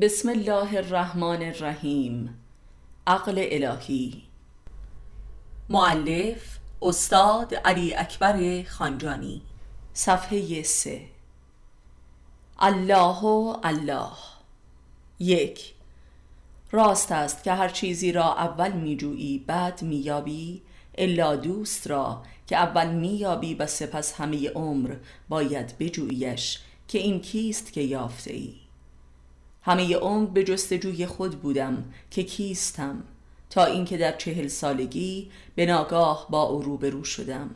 بسم الله الرحمن الرحیم عقل الهی معلف استاد علی اکبر خانجانی صفحه سه الله و الله یک راست است که هر چیزی را اول میجویی بعد مییابی الا دوست را که اول مییابی و سپس همه عمر باید بجوییش که این کیست که یافته ای همه عمر به جستجوی خود بودم که کیستم تا اینکه در چهل سالگی به ناگاه با او روبرو شدم.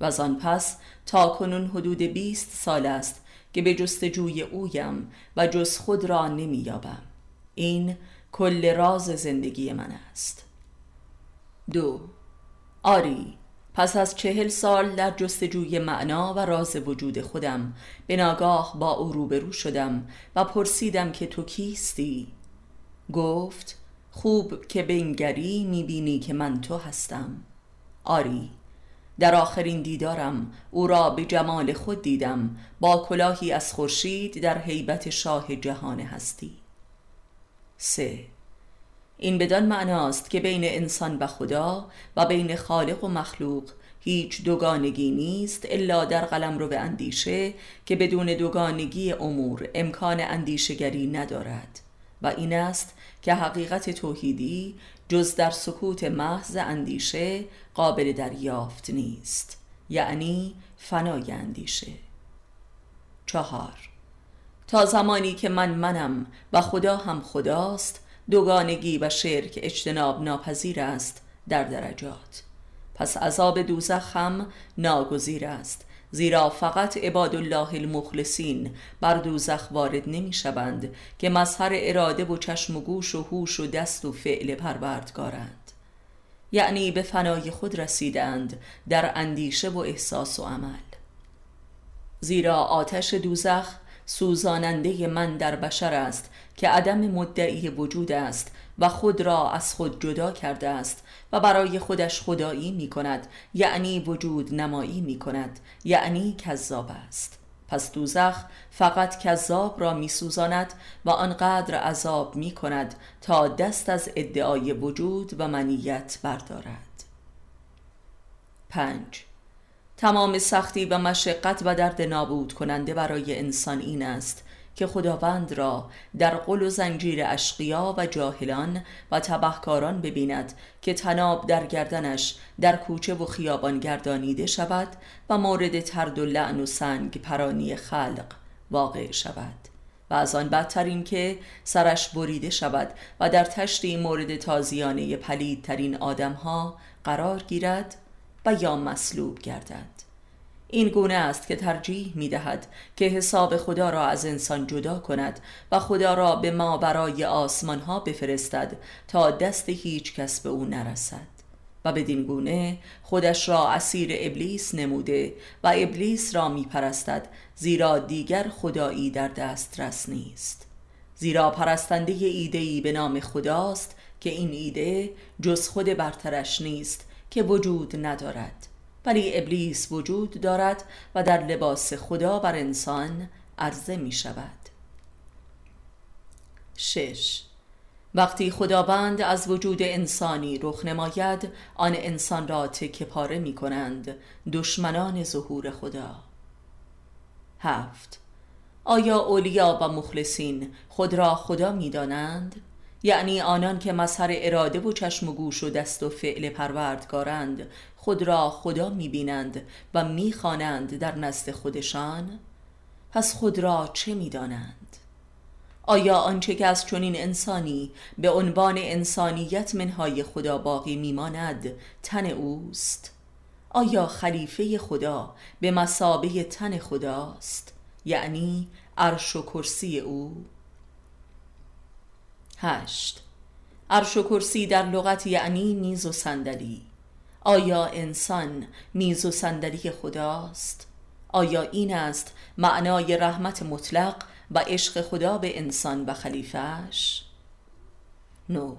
و آن پس تا کنون حدود بیست سال است که به جستجوی اویم و جز خود را نمییابم. این کل راز زندگی من است. دو. آری پس از چهل سال در جستجوی معنا و راز وجود خودم به ناگاه با او روبرو شدم و پرسیدم که تو کیستی؟ گفت خوب که بینگری می‌بینی که من تو هستم آری در آخرین دیدارم او را به جمال خود دیدم با کلاهی از خورشید در حیبت شاه جهان هستی سه این بدان معناست که بین انسان و خدا و بین خالق و مخلوق هیچ دوگانگی نیست الا در قلم رو به اندیشه که بدون دوگانگی امور امکان اندیشگری ندارد. و این است که حقیقت توحیدی جز در سکوت محض اندیشه قابل دریافت نیست یعنی فنای اندیشه. چهار. تا زمانی که من منم و خدا هم خداست دوگانگی و شرک اجتناب ناپذیر است در درجات. پس عذاب دوزخ هم ناگزیر است زیرا فقط عباد الله المخلصین بر دوزخ وارد نمی شوند که مظهر اراده و چشم و گوش و هوش و دست و فعل پروردگارند. یعنی به فنای خود رسیدند در اندیشه و احساس و عمل. زیرا آتش دوزخ سوزاننده من در بشر است که عدم مدعی وجود است و خود را از خود جدا کرده است و برای خودش خدایی می کند یعنی وجود نمایی می کند یعنی کذاب است. پس دوزخ فقط کذاب را می سوزاند و آنقدر عذاب می کند تا دست از ادعای وجود و منیت بردارد. پنج. تمام سختی و مشقت و درد نابود کننده برای انسان این است که خداوند را در قل و زنجیر اشقیا و جاهلان و تبهکاران ببیند که تناب در گردنش در کوچه و خیابان گردانیده شود و مورد ترد و لعن و سنگ پرانی خلق واقع شود و از آن بدتر که سرش بریده شود و در تشتی مورد تازیانه پلیدترین آدمها قرار گیرد و یا مسلوب گردد. این گونه است که ترجیح می دهد که حساب خدا را از انسان جدا کند و خدا را به ما برای آسمان ها بفرستد تا دست هیچ کس به او نرسد. و بدین گونه خودش را اسیر ابلیس نموده و ابلیس را می پرستد زیرا دیگر خدایی در دسترس نیست. زیرا پرستنده ایدهی به نام خداست که این ایده جز خود برترش نیست که وجود ندارد. ولی ابلیس وجود دارد و در لباس خدا بر انسان عرضه می شود. شش. وقتی خداوند از وجود انسانی رخ نماید آن انسان را تکه پاره می کنند دشمنان ظهور خدا. هفت. آیا اولیا و مخلصین خود را خدا می دانند؟ یعنی آنان که مظهر اراده و چشم و گوش و دست و فعل پروردگارند خود را خدا می‌بینند و می‌خوانند در نزد خودشان. پس خود را چه می‌دانند؟ آیا آنچه که از چنین انسانی به عنوان انسانیت منهای خدا باقی میماند تن اوست؟ آیا خلیفه خدا به مسابه تن خداست؟ یعنی عرش و کرسی او؟ هشت عرش و کرسی در لغت یعنی نیز و صندلی آیا انسان میز و صندلی خداست؟ آیا این است معنای رحمت مطلق و عشق خدا به انسان و خلیفهش؟ نه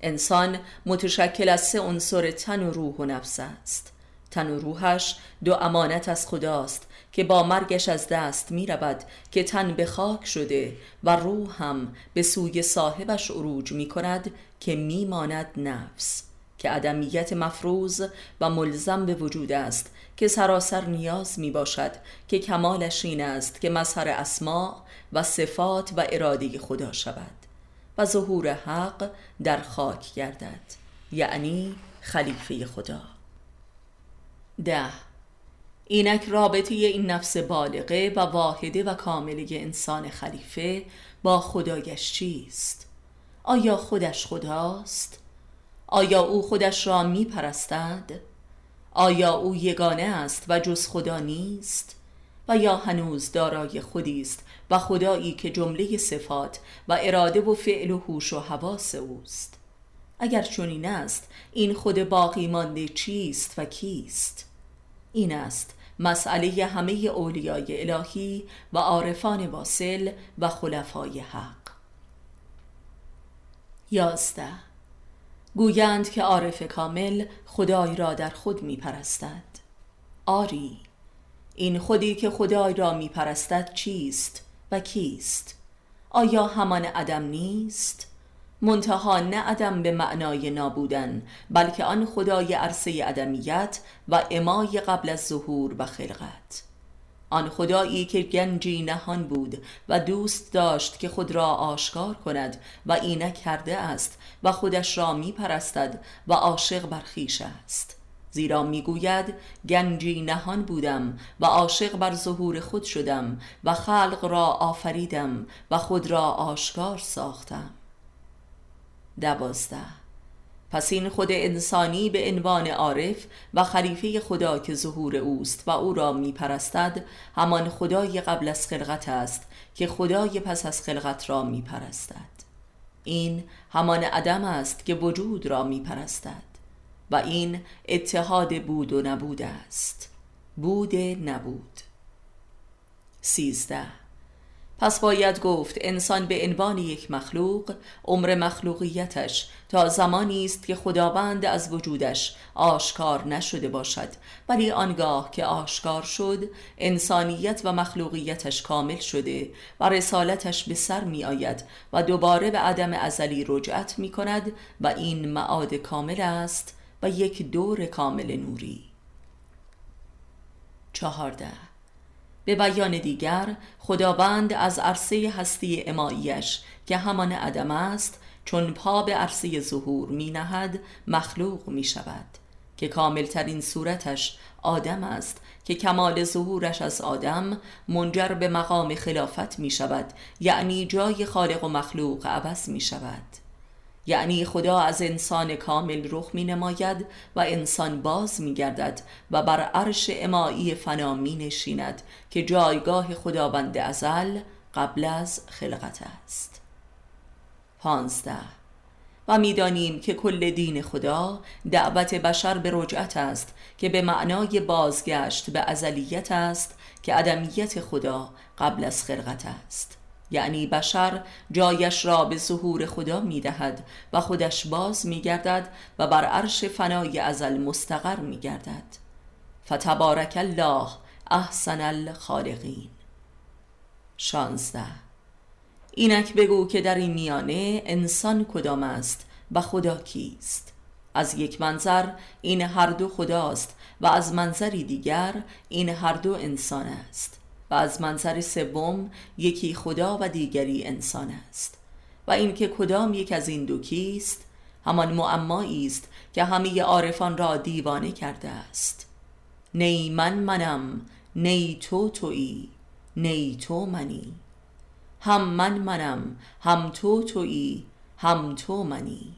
انسان متشکل از سه عنصر تن و روح و نفس است تن و روحش دو امانت از خداست که با مرگش از دست می رود که تن به خاک شده و روح هم به سوی صاحبش عروج می کند که می ماند نفس که عدمیت مفروض و ملزم به وجود است که سراسر نیاز می باشد که کمالش این است که مظهر اسماع و صفات و اراده خدا شود و ظهور حق در خاک گردد یعنی خلیفه خدا. ده اینک رابطه این نفس بالغه و واحده و کامله انسان خلیفه با خدایش چیست؟ آیا خودش خداست؟ آیا او خودش را می پرستد؟ آیا او یگانه است و جز خدا نیست؟ و یا هنوز دارای خودی است و خدایی که جمله صفات و اراده و فعل و هوش و حواس اوست اگر چنین است این خود باقی مانده چیست و کیست این است مسئله همه اولیای الهی و عارفان واصل و خلفای حق. یازده. گویند که عارف کامل خدای را در خود می پرستد آری این خودی که خدای را می پرستد چیست و کیست؟ آیا همان عدم نیست؟ منتها نه عدم به معنای نابودن بلکه آن خدای عرصه عدمیت و امای قبل از ظهور و خلقت. آن خدایی که گنجی نهان بود و دوست داشت که خود را آشکار کند و اینک کرده است و خودش را می پرستد و عاشق بر خویش است. زیرا می‌گوید گنجی نهان بودم و عاشق بر ظهور خود شدم و خلق را آفریدم و خود را آشکار ساختم. دوازده. پس این خود انسانی به عنوان عارف و خلیفه خدا که ظهور اوست و او را می پرستد همان خدای قبل از خلقت است که خدای پس از خلقت را می پرستد این همان عدم است که وجود را می پرستد و این اتحاد بود و نبود است. بود نبود. سیزده. پس باید گفت انسان به عنوان یک مخلوق عمر مخلوقیتش تا زمانی است که خداوند از وجودش آشکار نشده باشد. ولی آنگاه که آشکار شد انسانیت و مخلوقیتش کامل شده و رسالتش به سر می آید و دوباره به عدم ازلی رجعت می کند و این معاد کامل است و یک دور کامل نوری. چهارده. به بیان دیگر خداوند از عرصه هستی اماییش که همان عدم است چون پا به عرصه ظهور می نهد مخلوق می شود که کاملترین صورتش آدم است که کمال ظهورش از آدم منجر به مقام خلافت می شود یعنی جای خالق و مخلوق عوض می شود یعنی خدا از انسان کامل رخ می نماید و انسان باز می گردد و بر عرش امایی فنا می نشیند که جایگاه خداوند ازل قبل از خلقت است. پانزده. و می‌دانیم که کل دین خدا دعوت بشر به رجعت است که به معنای بازگشت به ازلیت است که عدمیت خدا قبل از خلقت است. یعنی بشر جایش را به ظهور خدا می دهد و خودش باز می گردد و بر عرش فنای ازل مستقر می گردد فتبارک الله احسن الخالقین. شانزده. اینک بگو که در این میانه انسان کدام است و خدا کیست. از یک منظر این هر دو خداست و از منظری دیگر این هر دو انسان است. و از منظر سوم یکی خدا و دیگری انسان است. و اینکه کدام یک از این دو کیست همان معمایی است که همه عارفان را دیوانه کرده است. نی من منم نی تو تویی نی تو منی. هم من منم هم تو تویی هم تو منی.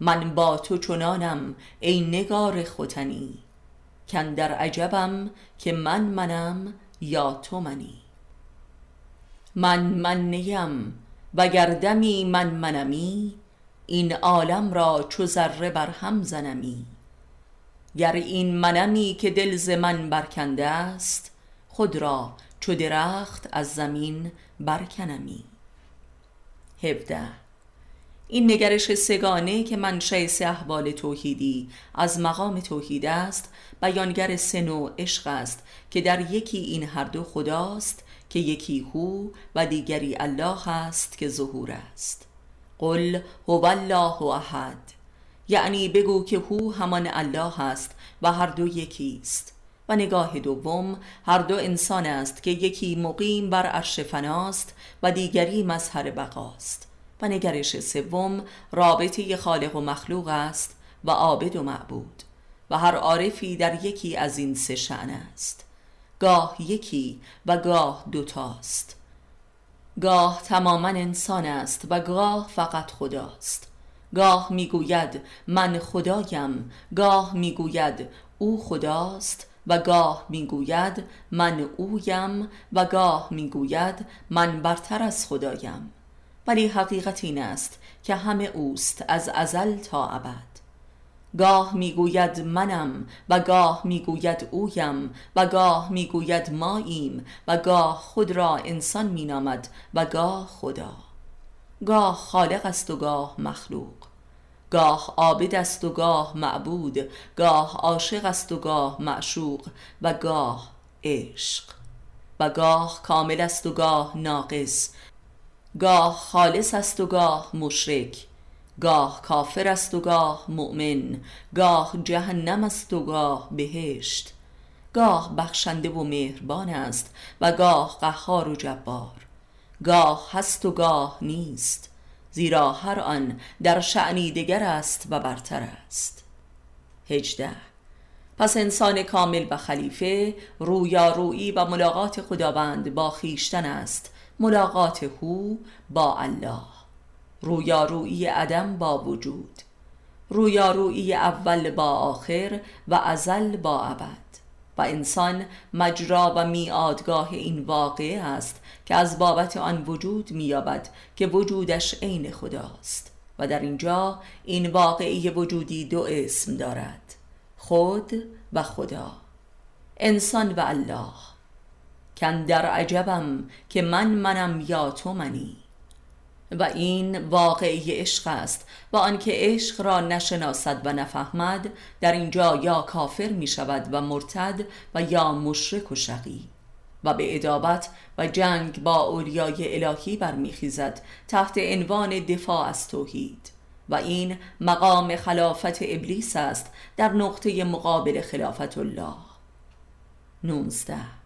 من با تو چنانم ای نگار ختنی. کن در عجبم که من منم یا تو منی؟ من من نیم وگر دمی من منمی این عالم را چو ذره بر هم زنمی. گر این منمی که دل ز من برکنده است خود را چو درخت از زمین برکنمی. هفده این نگرش سگانه که منشأ سه احوال توحیدی از مقام توحید است بیانگر سه نوع عشق است که در یکی این هر دو خداست که یکی هو و دیگری الله است که ظهور است. قل هو الله احد. یعنی بگو که هو همان الله است و هر دو یکی است و نگاه دوم هر دو انسان است که یکی مقیم بر عرش فناست و دیگری مظهر بقاست. و نگرش سوم رابطه خالق و مخلوق است و عابد و معبود و هر عارفی در یکی از این سه شعن است. گاه یکی و گاه دوتاست. گاه تماما انسان است و گاه فقط خداست گاه می‌گوید من خدایم گاه می‌گوید او خداست و گاه می‌گوید من اویم و گاه می‌گوید من برتر از خدایم. ولی حقیقت این است که همه اوست از ازل تا ابد گاه می‌گوید منم و گاه می‌گوید اویم و گاه می‌گوید ماییم و گاه خود را انسان مینامد و گاه خدا گاه خالق است و گاه مخلوق گاه عابد است و گاه معبود گاه عاشق است و گاه معشوق و گاه عشق و گاه کامل است و گاه ناقص گاه خالص است و گاه مشرک. گاه کافر است و گاه مؤمن. گاه جهنم است و گاه بهشت. گاه بخشنده و مهربان است و گاه قهار و جبار. گاه هست و گاه نیست. زیرا هر آن در شعنی دگر است و برتر است. هجده. پس انسان کامل و خلیفه رویارویی و ملاقات خداوند با خیشتن است. ملاقات هو با الله. رویارویی عدم با وجود. رویارویی اول با آخر و ازل با ابد. و انسان مجرا و میادگاه این واقعه است که از بابت آن وجود مییابد که وجودش عین خداست. و در اینجا این واقعی وجودی دو اسم دارد خود و خدا. انسان و الله. کن در عجبم که من منم یا تو منی. و این واقعی عشق است و آنکه عشق را نشناسد و نفهمد در اینجا یا کافر می شود و مرتد و یا مشرک و شقی. و به ادابت و جنگ با اولیای الهی برمیخیزد تحت عنوان دفاع از توحید. و این مقام خلافت ابلیس است در نقطه مقابل خلافت الله. نونزده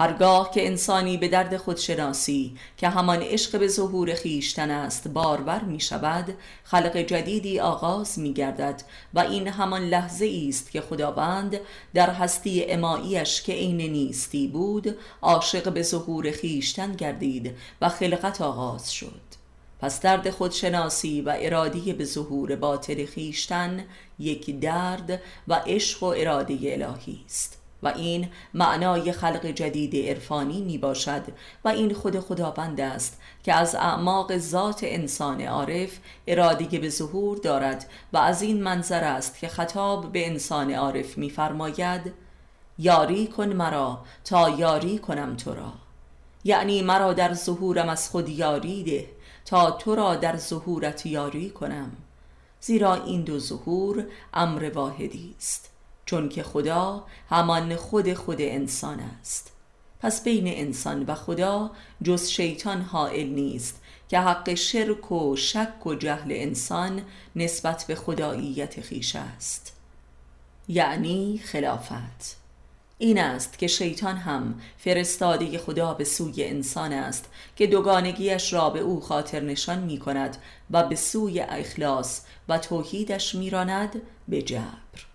هرگاه که انسانی به درد خود شناسی که همان عشق به ظهور خیشتن است بارور می شود خلق جدیدی آغاز می گردد و این همان لحظه است که خداوند در هستی اماییش که عین نیستی بود عاشق به ظهور خیشتن گردید و خلقت آغاز شد. پس درد خودشناسی و ارادی به ظهور باطل خیشتن یک درد و عشق و اراده الهی است. و این معنای خلق جدید عرفانی می باشد و این خود خداوند است که از اعماق ذات انسان عارف ارادی به ظهور دارد و از این منظر است که خطاب به انسان عارف میفرماید یاری کن مرا تا یاری کنم تو را. یعنی مرا در ظهورم از خود یاری ده تا تو را در ظهورت یاری کنم زیرا این دو ظهور امر واحدی است. چون که خدا همان خود خود انسان است. پس بین انسان و خدا جز شیطان حائل نیست که حق شرک و شک و جهل انسان نسبت به خداییت خیش است. یعنی خلافت. این است که شیطان هم فرستاده خدا به سوی انسان است که دوگانگیش را به او خاطر نشان می کند و به سوی اخلاص و توحیدش میراند به جبر.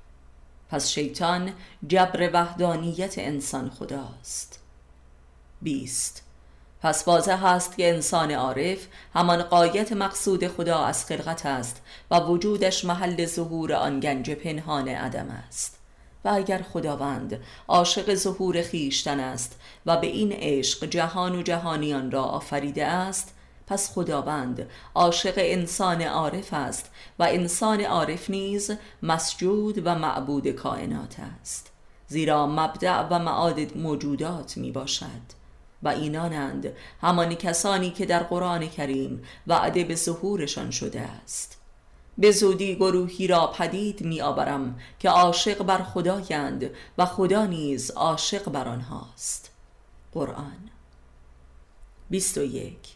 پس شیطان جبر وحدانیت انسان خداست. بیست. پس واضح است که انسان عارف همان قایت مقصود خدا از خلقت است و وجودش محل ظهور آن گنج پنهان عدم است. و اگر خداوند عاشق ظهور خیشتن است و به این عشق جهان و جهانیان را آفریده است پس خداوند عاشق انسان عارف است و انسان عارف نیز مسجود و معبود کائنات است. زیرا مبدع و معاد موجودات می باشد و اینانند همان کسانی که در قرآن کریم وعده به ظهورشان شده است. به زودی گروهی را پدید می آورم که عاشق بر خدایند و خدا نیز عاشق بر آنهاست. قرآن 21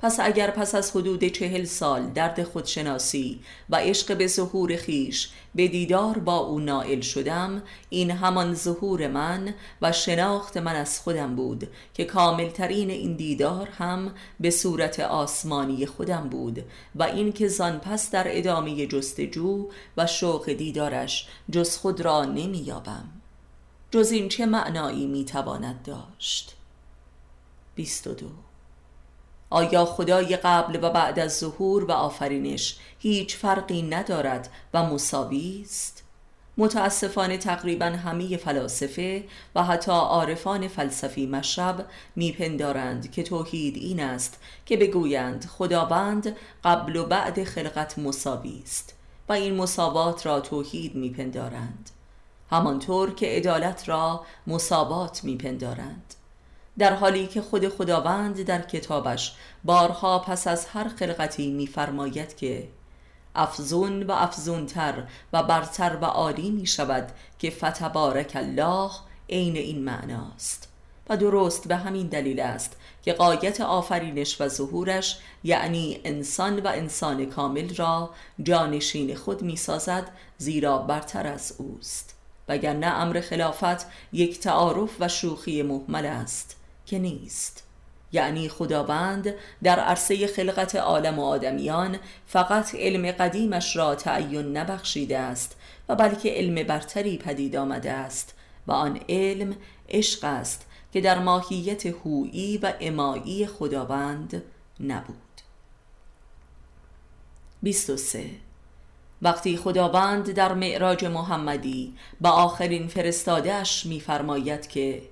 پس اگر پس از حدود چهل سال درد خودشناسی و عشق به ظهور خیش به دیدار با او نائل شدم این همان ظهور من و شناخت من از خودم بود که کاملترین این دیدار هم به صورت آسمانی خودم بود و این که زن پس در ادامه جستجو و شوق دیدارش جز خود را نمییابم. جز این چه معنایی می‌تواند داشت؟ 22 آیا خدای قبل و بعد از ظهور و آفرینش هیچ فرقی ندارد و مساوی است؟ متاسفانه تقریبا همه فلاسفه و حتی عارفان فلسفی مشرب میپندارند که توحید این است که بگویند خداوند قبل و بعد خلقت مساوی است و این مساوات را توحید میپندارند همانطور که عدالت را مساوات میپندارند در حالی که خود خداوند در کتابش بارها پس از هر خلقتی میفرماید که افزون و افزونتر و برتر و عالی می شود که فتبارک الله عین این معناست. و درست به همین دلیل است که قایت آفرینش و ظهورش یعنی انسان و انسان کامل را جانشین خود می سازد زیرا برتر از اوست. وگرنه امر خلافت یک تعارف و شوخی محمل است. که نیست. یعنی خداوند در عرصه خلقت عالم و آدمیان فقط علم قدیمش را تعین نبخشیده است و بلکه علم برتری پدید آمده است و آن علم عشق است که در ماهیت هویی و امایی خداوند نبود. 23 وقتی خداوند در معراج محمدی به آخرین فرستادهش می‌فرماید که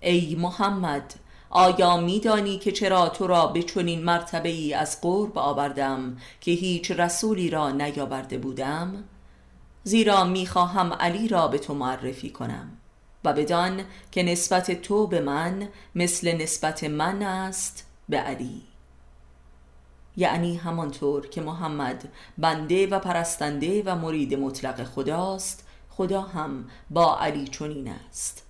ای محمد آیا میدانی که چرا تو را به چنین مرتبه ای از قرب آوردم که هیچ رسولی را نیاورده بودم؟ زیرا می‌خواهم علی را به تو معرفی کنم و بدان که نسبت تو به من مثل نسبت من است به علی. یعنی همانطور که محمد بنده و پرستنده و مرید مطلق خداست خدا هم با علی چنین است.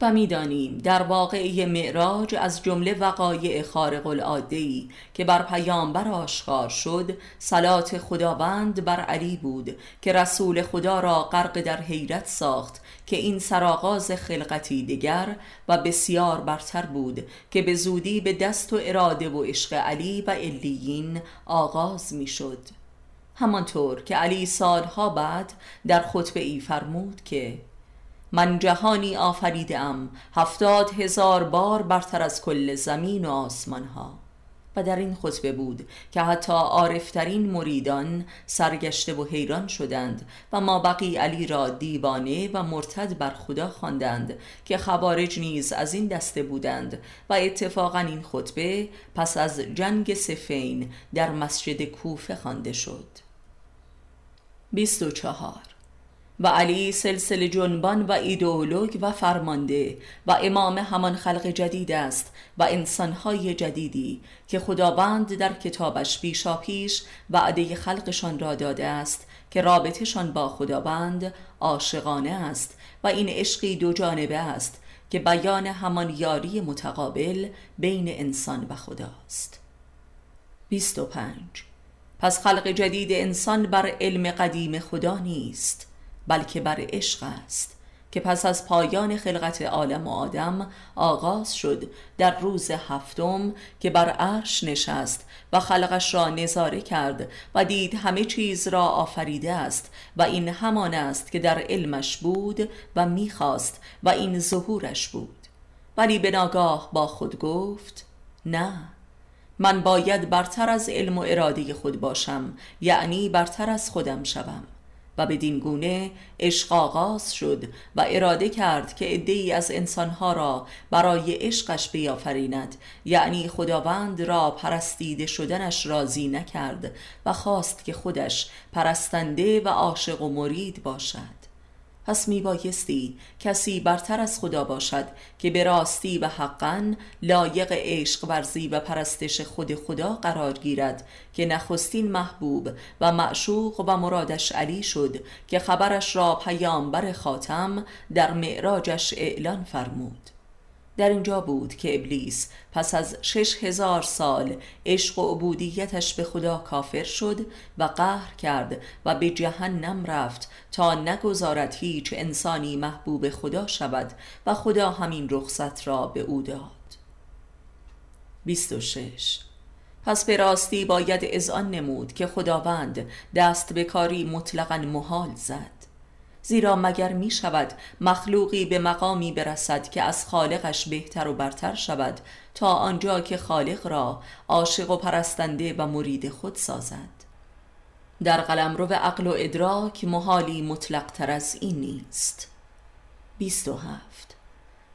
و می‌دانیم در واقعه معراج از جمله وقایع خارق العاده که بر پیامبر آشکار شد صلات خداوند بر علی بود که رسول خدا را غرق در حیرت ساخت که این سرآغاز خلقتی دیگر و بسیار برتر بود که به زودی به دست و اراده و عشق علی و علیین آغاز می‌شد. همانطور که علی سالها بعد در خطبه ای فرمود که من جهانی آفریدم هفتاد هزار بار برتر از کل زمین و آسمان ها و در این خطبه بود که حتی عارفترین مریدان سرگشته و حیران شدند و ما بقی علی را دیوانه و مرتد بر خدا خواندند که خوارج نیز از این دسته بودند و اتفاقا این خطبه پس از جنگ سفین در مسجد کوفه خوانده شد. 24 و علی سلسل جنبان و ایدئولوگ و فرمانده و امام همان خلق جدید است و انسانهای جدیدی که خداوند در کتابش پیشا پیش وعده خلقشان را داده است که رابطشان با خداوند عاشقانه است و این عشقی دو جانبه است که بیان همان یاری متقابل بین انسان و خداست 25 پس خلق جدید انسان بر علم قدیم خدا نیست. بلکه بر عشق است. که پس از پایان خلقت عالم و آدم آغاز شد در روز هفتم که بر عرش نشست و خلقش را نظاره کرد و دید همه چیز را آفریده است و این همان است که در علمش بود و می‌خواست و این ظهورش بود. ولی به ناگاه با خود گفت نه من باید برتر از علم و اراده خود باشم یعنی برتر از خودم شوم. و بدین گونه عشق آغاز شد و اراده کرد که ای از انسانها را برای عشقش بیافریند. یعنی خداوند را پرستیده شدنش راضی نکرد و خواست که خودش پرستنده و عاشق و مرید باشد. پس می بایستی کسی برتر از خدا باشد که به راستی و حقا لایق عشق ورزی و پرستش خود خدا قرار گیرد که نخستین محبوب و معشوق و مرادش علی شد که خبرش را پیامبر خاتم در معراجش اعلان فرمود. در اینجا بود که ابلیس پس از شش هزار سال عشق و عبودیتش به خدا کافر شد و قهر کرد و به جهنم رفت تا نگذارد هیچ انسانی محبوب خدا شود و خدا همین رخصت را به او داد. 26 پس به راستی باید اذعان نمود که خداوند دست به کاری مطلقا محال زد. زیرا مگر می شود مخلوقی به مقامی برسد که از خالقش بهتر و برتر شود تا آنجا که خالق را عاشق و پرستنده و مرید خود سازد؟ در قلم رو عقل و ادراک محالی مطلق تر از این نیست. 27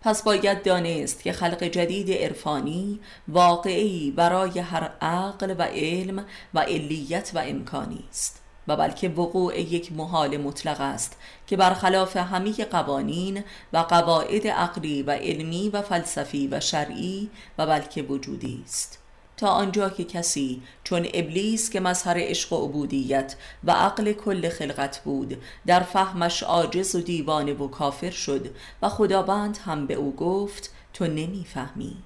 پس باید دانست که خلق جدید عرفانی واقعی برای هر عقل و علم و علیت و امکانی است. و بلکه وقوع یک محال مطلق است که برخلاف همه قوانین و قواعد عقلی و علمی و فلسفی و شرعی و بلکه وجودی است. تا آنجا که کسی چون ابلیس که مظهر عشق و عبودیت و عقل کل خلقت بود در فهمش عاجز و دیوانه و کافر شد و خداوند هم به او گفت تو نمی‌فهمی.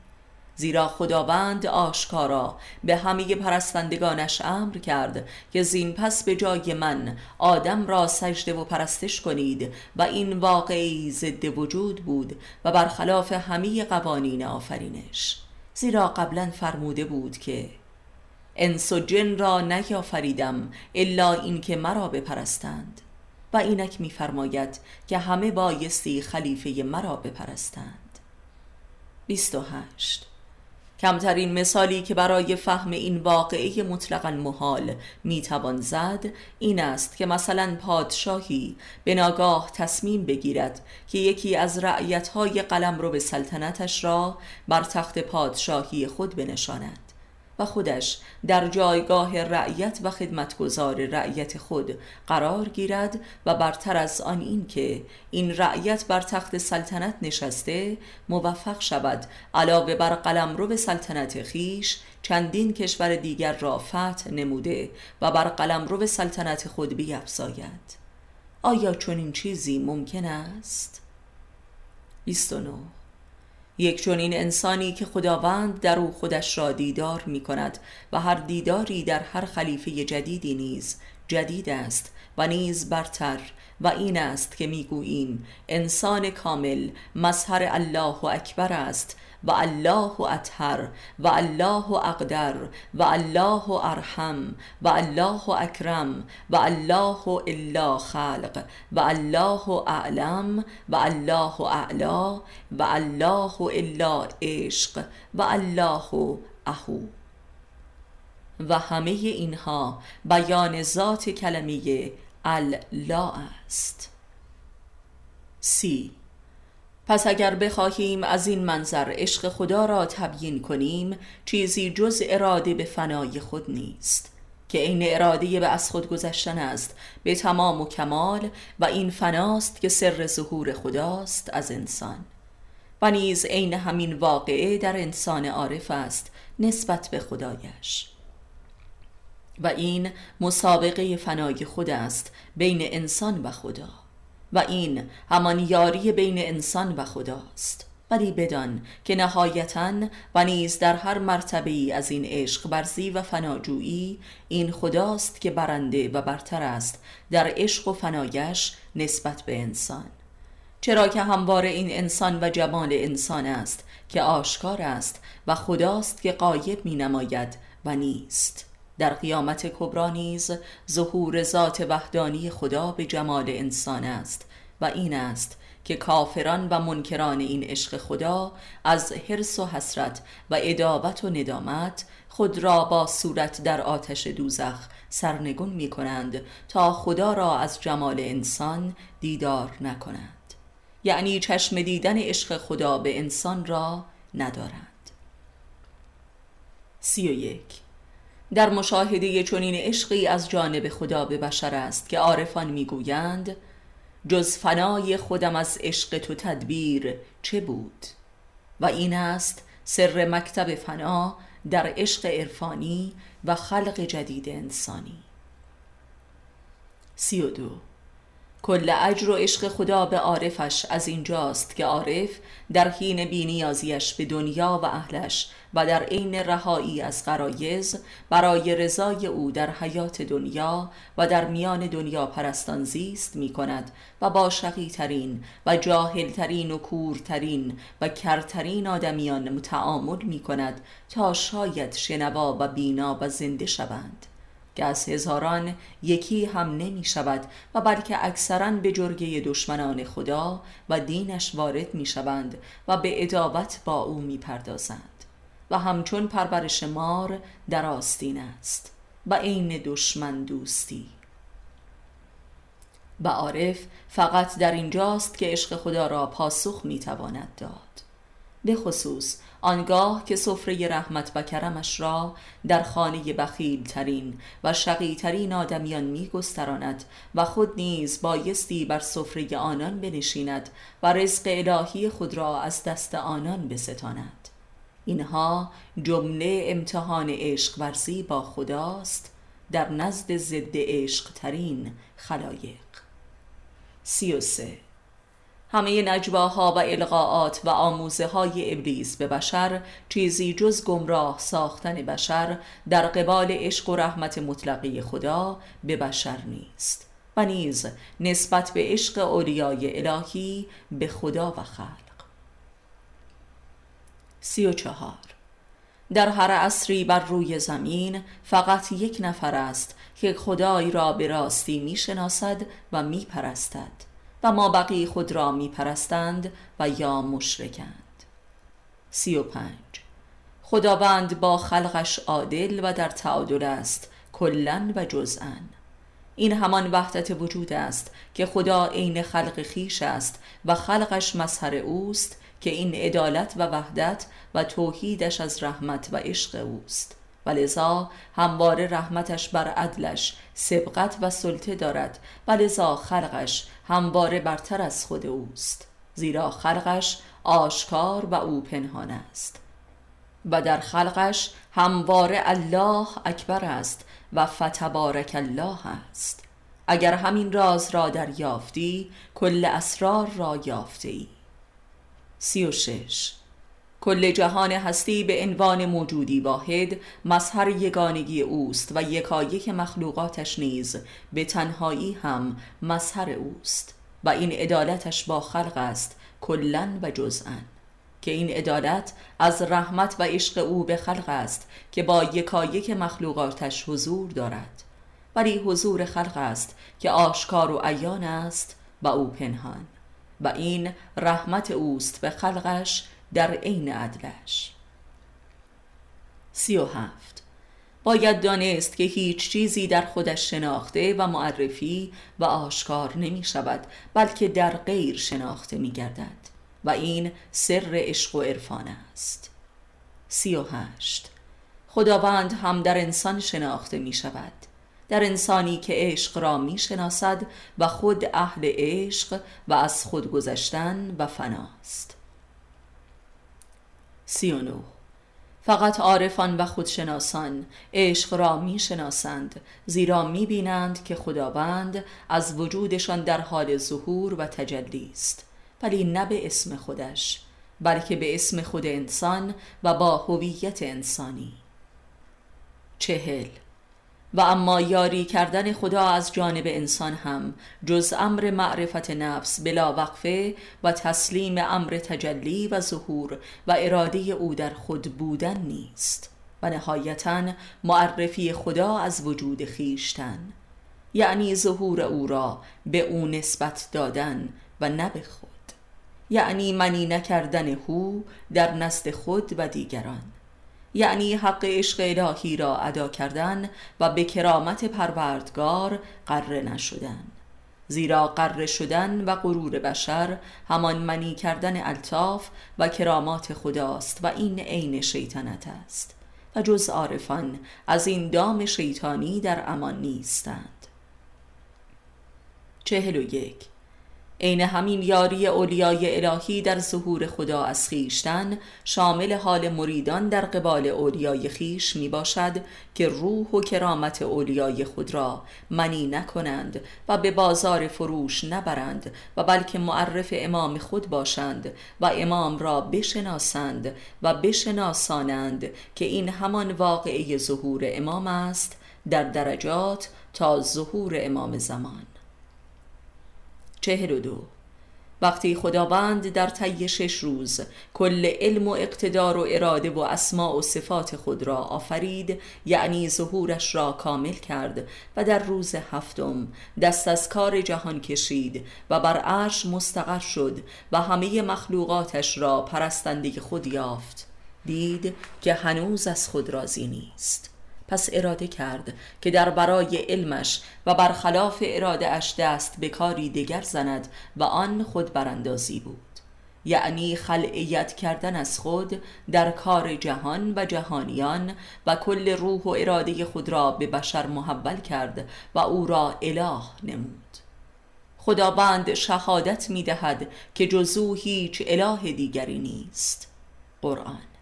زیرا خداوند آشکارا. به همه پرستندگانش امر کرد که زین پس به جای من آدم را سجده و پرستش کنید و این واقعی ضد وجود بود و برخلاف همه قوانین آفرینش. زیرا قبلا فرموده بود که انس و جن را نیافریدم الا اینکه مرا بپرستند. و اینک میفرماید که همه بایستی خلیفه مرا بپرستند. 28 کمترین مثالی که برای فهم این واقعه مطلقا محال می‌توان زد این است که مثلا پادشاهی به ناگاه تصمیم بگیرد که یکی از رعیتهای قلم رو به سلطنتش را بر تخت پادشاهی خود بنشاند. و خودش در جایگاه رعیت و خدمتگزار رعیت خود قرار گیرد و برتر از آن این که این رعیت بر تخت سلطنت نشسته موفق شود. علاوه بر قلم رو به سلطنت خیش چندین کشور دیگر را فتح نموده و بر قلم رو به سلطنت خود بیفزاید. آیا چنین چیزی ممکن است؟ 29 یک چنین انسانی که خداوند در او خودش را دیدار می کند و هر دیداری در هر خلیفه جدیدی نیز جدید است و نیز برتر و این است که می‌گوییم انسان کامل مظهر الله اکبر است و الله اطهر و الله اقدر و الله ارحم و الله اکرم و الله الا خلق و الله اعلم و الله اعلا و الله الا عشق و الله اهو و همه اینها بیان ذات کلمه الله است. سی پس اگر بخواهیم از این منظر عشق خدا را تبیین کنیم چیزی جز اراده به فنای خود نیست که این اراده به از خود گذشتن است به تمام و کمال و این فناست که سر ظهور خداست از انسان. و نیز عین همین واقعه در انسان عارف است نسبت به خدایش. و این مسابقه فنای خود است بین انسان و خدا. و این همان یاری بین انسان و خداست. ولی بدان که نهایتا و نیز در هر مرتبه ای از این عشق برزی و فناجویی این خداست که برنده و برتر است در عشق و فنایش نسبت به انسان. چرا که همواره این انسان و جمال انسان است که آشکار است و خداست که قایب می نماید و نیست. در قیامت کبرا نیز ظهور ذات وحدانی خدا به جمال انسان است و این است که کافران و منکران این عشق خدا از حرس و حسرت و ادابت و ندامت خود را با صورت در آتش دوزخ سرنگون می کنند تا خدا را از جمال انسان دیدار نکنند. یعنی چشم دیدن عشق خدا به انسان را ندارند. سی و یک در مشاهده چنین عشقی از جانب خدا به بشر است که عارفان می‌گویند جز فنای خودم از عشق تو تدبیر چه بود؟ و این است سر مکتب فنا در عشق عرفانی و خلق جدید انسانی. سی و دو کل اجر و عشق خدا به عارفش از اینجاست که عارف در حین بینیازیش به دنیا و اهلش و در عین رهایی از قرایز برای رضای او در حیات دنیا و در میان دنیا پرستان زیست می کند و با شقی ترین و جاهل ترین و کورترین و کرترین آدمیان متعامل می کند تا شاید شنوا و بینا و زنده شوند. که از هزاران یکی هم نمی شود و بلکه اکثرا به جرگه دشمنان خدا و دینش وارد می شوند و به ادابت با او می پردازند. و همچون پرورش مار در آستین است و عین دشمن دوستی. و عارف فقط در اینجاست که عشق خدا را پاسخ می تواند داد. به خصوص آنگاه که سفره رحمت و کرمش را در خانه بخیل ترین و شقی ترین آدمیان می گستراند و خود نیز بایستی بر سفره آنان بنشیند و رزق الهی خود را از دست آنان بستاند. اینها جمله امتحان عشق ورزی با خداست در نزد ضد عشق ترین خلایق. سی و سه همه نجواها و القاعات و آموزه های ابلیس به بشر چیزی جز گمراه ساختن بشر در قبال عشق و رحمت مطلقی خدا به بشر نیست و نیز نسبت به عشق اولیای الهی به خدا و خلق. سی و چهار. در هر عصری بر روی زمین فقط یک نفر است که خدای را به راستی می شناسد و می پرستد و ما بقی خود را می پرستند و یا مشرکند. سی و پنج. خداوند با خلقش عادل و در تعادل است کلن و جزءا این همان وحدت وجود است که خدا عین خلق خیش است و خلقش مظهر اوست که این عدالت و وحدت و توحیدش از رحمت و عشق اوست. و لذا همواره رحمتش بر عدلش سبقت و سلطه دارد و لذا خلقش همواره برتر از خود اوست زیرا خلقش آشکار و او پنهان است. و در خلقش همواره الله اکبر است و فتبارک الله است. اگر همین راز را دریافتی کل اسرار را یافته ای سی و شش کل جهان هستی به عنوان موجودی واحد مظهر یگانگی اوست و یکایک مخلوقاتش نیز به تنهایی هم مظهر اوست و این عدالتش با خلق است کلا و جزءا. که این عدالت از رحمت و عشق او به خلق است که با یکایک مخلوقاتش حضور دارد. ولی حضور خلق است که آشکار و عیان است و او پنهان. و این رحمت اوست به خلقش در عین عدلش سی و هفت. باید دانست که هیچ چیزی در خودش شناخته و معرفی و آشکار نمی شود بلکه در غیر شناخته می گردد. و این سر عشق و عرفان است. سی و هشت. خداوند هم در انسان شناخته می شود. در انسانی که عشق را می شناسد و خود اهل عشق و از خود گذشتن و فناست سی و نو فقط عارفان و خودشناسان عشق را می شناسند زیرا می بینند که خداوند از وجودشان در حال ظهور و تجلی است. ولی نه به اسم خودش بلکه به اسم خود انسان و با هویت انسانی. چهل. و اما یاری کردن خدا از جانب انسان هم جز امر معرفت نفس بلا وقفه و تسلیم امر تجلی و ظهور و اراده او در خود بودن نیست و نهایتا معرفی خدا از وجود خیشتن یعنی ظهور او را به او نسبت دادن و نه به خود یعنی منی نکردن هو در نزد خود و دیگران. یعنی حق عشق الهی را ادا کردن و به کرامت پروردگار قره نشدن. زیرا قره شدن و غرور بشر همان منی کردن الطاف و کرامات خداست و این عین شیطنت است. و جز عارفان از این دام شیطانی در امان نیستند. چهل و یک عین همین یاری اولیای الهی در ظهور خدا از خیشتن شامل حال مریدان در قبال اولیای خیش می باشد که روح و کرامت اولیای خود را منی نکنند و به بازار فروش نبرند و بلکه معرف امام خود باشند و امام را بشناسند و بشناسانند که این همان واقعه ظهور امام است در درجات تا ظهور امام زمان. چهل و دو. وقتی خداوند در طی شش روز کل علم و اقتدار و اراده و اسماع و صفات خود را آفرید یعنی ظهورش را کامل کرد و در روز هفتم دست از کار جهان کشید و بر عرش مستقر شد و همه مخلوقاتش را پرستنده خود یافت. دید که هنوز از خود راضی نیست. پس اراده کرد که در برای علمش و برخلاف اراده اش دست به کاری دیگر زند و آن خود براندازی بود. یعنی خلعیت کردن از خود در کار جهان و جهانیان و کل روح و اراده خود را به بشر محول کرد و او را اله نمود. خداوند شهادت می دهد که جزو هیچ اله دیگری نیست. قرآن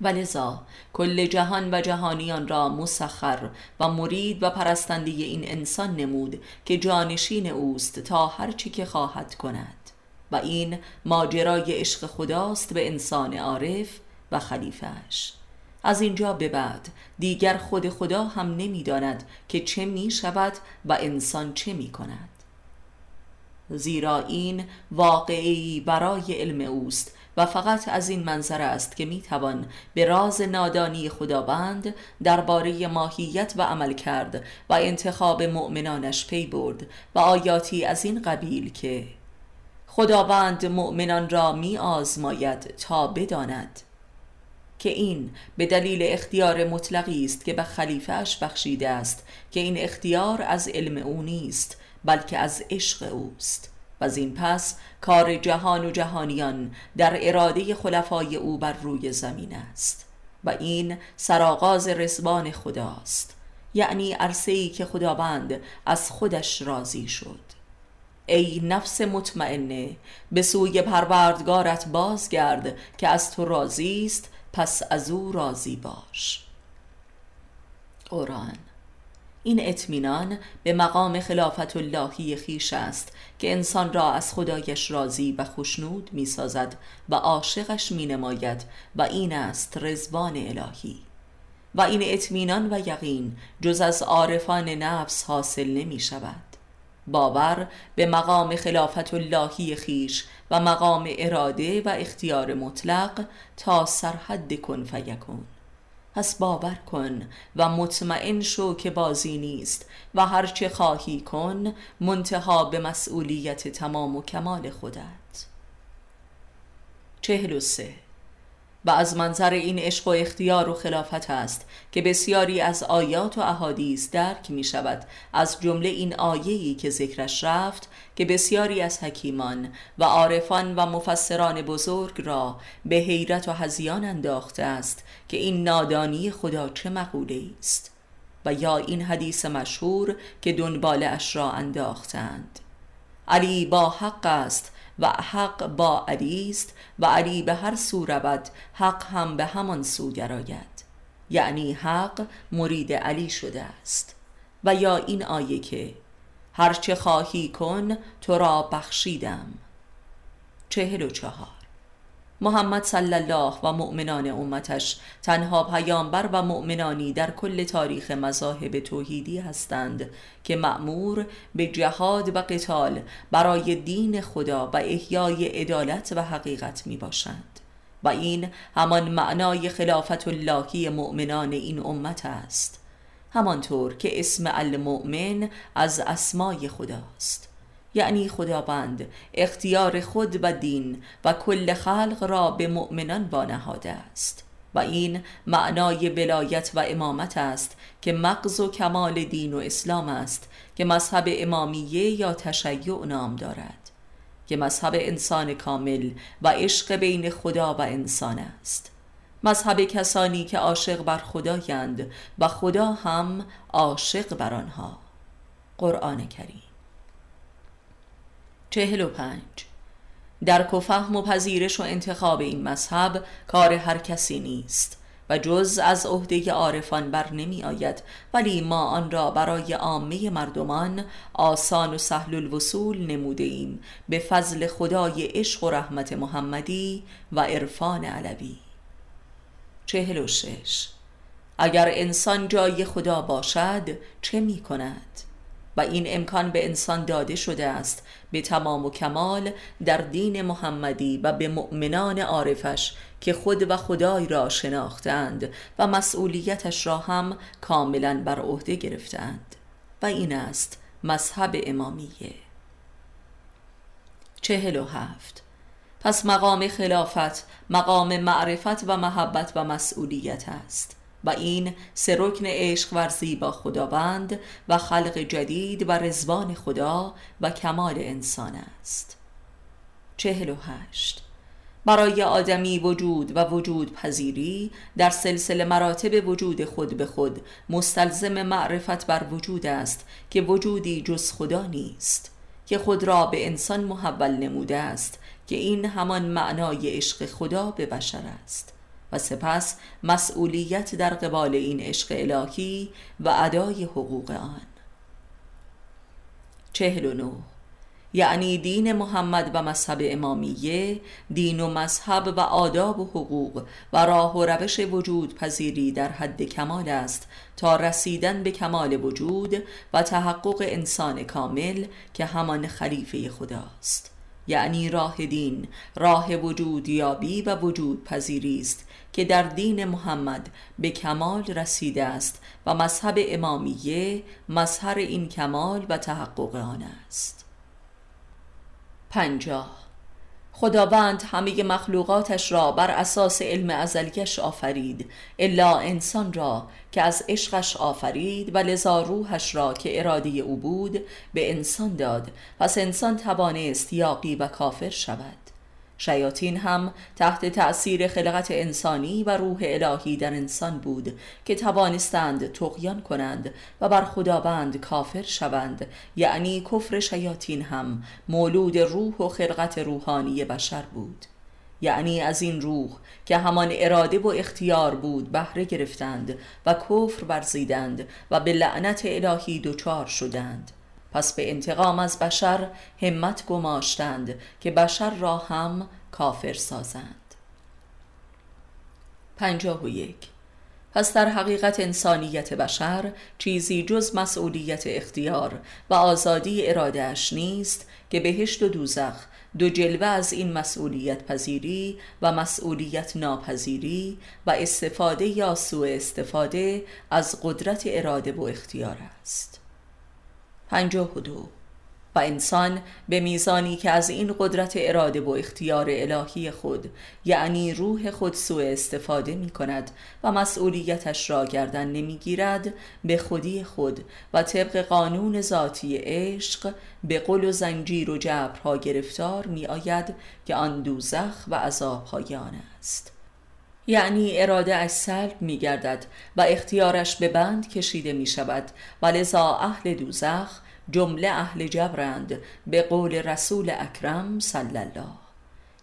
ولذا کل جهان و جهانیان را مسخر و مرید و پرستنده این انسان نمود که جانشین اوست تا هر چی که خواهد کند. و این ماجرای عشق خداست به انسان عارف و خلیفهش از اینجا به بعد دیگر خود خدا هم نمی‌داند که چه می شود و انسان چه می کند زیرا این واقعی برای علم اوست و فقط از این منظر است که می‌توان به راز نادانی خداوند درباره ماهیت و عمل کرد و انتخاب مؤمنانش پی برد و آیاتی از این قبیل که خداوند مؤمنان را می آزماید تا بداند. که این به دلیل اختیار مطلقی است که به خلیفه اش بخشیده است که این اختیار از علم او نیست بلکه از عشق اوست. و از این پس کار جهان و جهانیان در اراده خلفای او بر روی زمین است و این سرآغاز رزبان خداست یعنی عرصه‌ای که خداوند از خودش راضی شد. ای نفس مطمئنه به سوی پروردگارت بازگرد که از تو راضی است پس از او راضی باش. قرآن. این اطمینان به مقام خلافت اللهی خیش است که انسان را از خدایش راضی و خشنود می سازد و عاشقش می نماید و این است رزوان الهی. و این اطمینان و یقین جز از عارفان نفس حاصل نمی شود باور به مقام خلافت اللهی خیش و مقام اراده و اختیار مطلق تا سرحد کن فیکون. پس باور کن و مطمئن شو که بازی نیست و هرچه خواهی کن منتها به مسئولیت تمام و کمال خودت. چهل و سه و از منظر این عشق و اختیار و خلافت است که بسیاری از آیات و احادیث درک می شود. از جمله این آیهی که ذکرش رفت که بسیاری از حکیمان و عارفان و مفسران بزرگ را به حیرت و هزیان انداخته است که این نادانی خدا چه مقوله است و یا این حدیث مشهور که دنبال اش را انداختند. علی با حق است و حق با علی است و علی به هر سو رود حق هم به همان سو گراید. یعنی حق مرید علی شده است. و یا این آیه که هرچه خواهی کن تو را بخشیدم. چهل و چهار. محمد صلی الله و مؤمنان امتش تنها پیامبر و مؤمنانی در کل تاریخ مذاهب توحیدی هستند که مأمور به جهاد و قتال برای دین خدا و احیای عدالت و حقیقت می باشند و این همان معنای خلافت اللهی مؤمنان این امت است. همانطور که اسم المؤمن از اسمای خداست. یعنی خداوند اختیار خود و دین و کل خلق را به مؤمنان وانهاده است. و این معنای ولایت و امامت است که مغز و کمال دین و اسلام است که مذهب امامیه یا تشیع نام دارد. که مذهب انسان کامل و عشق بین خدا و انسان است. مذهب کسانی که عاشق بر خدایند و خدا هم عاشق بر آنها. قرآن کریم. چهل و پنج. درک و فهم و پذیرش و انتخاب این مذهب کار هر کسی نیست و جز از عهده عارفان بر نمی آید. ولی ما آن را برای عامه مردمان آسان و سهل الوصول نموده ایم. به فضل خدای عشق و رحمت محمدی و عرفان علوی. چهل و شش. اگر انسان جای خدا باشد چه می کند؟ و این امکان به انسان داده شده است. به تمام و کمال در دین محمدی و به مؤمنان عارفش که خود و خدای را شناختند و مسئولیتش را هم کاملا بر عهده گرفتند. و این است مذهب امامیه. چهل و هفت. پس مقام خلافت مقام معرفت و محبت و مسئولیت است. و این سه رکن عشق ورزی با خداوند و خلق جدید و رزوان خدا و کمال انسان است. چهل و هشت. برای آدمی وجود و وجود پذیری در سلسله مراتب وجود خود به خود مستلزم معرفت بر وجود است که وجودی جز خدا نیست که خود را به انسان محول نموده است که این همان معنای عشق خدا به بشر است. و سپس مسئولیت در قبال این عشق الهی و ادای حقوق آن. چهل و نو یعنی دین محمد و مذهب امامیه دین و مذهب و آداب و حقوق و راه و روش وجود پذیری در حد کمال است تا رسیدن به کمال وجود و تحقق انسان کامل که همان خلیفه خداست. یعنی راه دین راه وجود یابی و وجود پذیری است که در دین محمد به کمال رسیده است و مذهب امامیه مظهر این کمال و تحقق آن است. پنجاه. خداوند همه مخلوقاتش را بر اساس علم ازلیش آفرید الا انسان را که از عشقش آفرید و لذا روحش را که اراده او بود به انسان داد پس انسان توانست یاقی و کافر شود. شیاطین هم تحت تأثیر خلقت انسانی و روح الهی در انسان بود که توانستند تقیان کنند و بر خداوند کافر شوند. یعنی کفر شیاطین هم مولود روح و خلقت روحانی بشر بود. یعنی از این روح که همان اراده و اختیار بود بهره گرفتند و کفر ورزیدند و به لعنت الهی دچار شدند. پس به انتقام از بشر همت گماشتند که بشر را هم کافر سازند. پنجاه و یک. پس در حقیقت انسانیت بشر چیزی جز مسئولیت اختیار و آزادی ارادهش نیست که بهشت و دوزخ دو جلوه از این مسئولیت پذیری و مسئولیت ناپذیری و استفاده یا سوء استفاده از قدرت اراده و اختیار است. پنجاه و دو. و انسان به میزانی که از این قدرت اراده و اختیار الهی خود یعنی روح خود سوء استفاده می کند و مسئولیتش را گردن نمی گیرد به خودی خود و طبق قانون ذاتی عشق به قل و زنجیر و جبرها گرفتار می آید که آن دوزخ و عذابهای آن است. یعنی اراده از سلب می گردد و اختیارش به بند کشیده می شود و لذا اهل دوزخ جمله اهل جبرند به قول رسول اکرم صلی الله.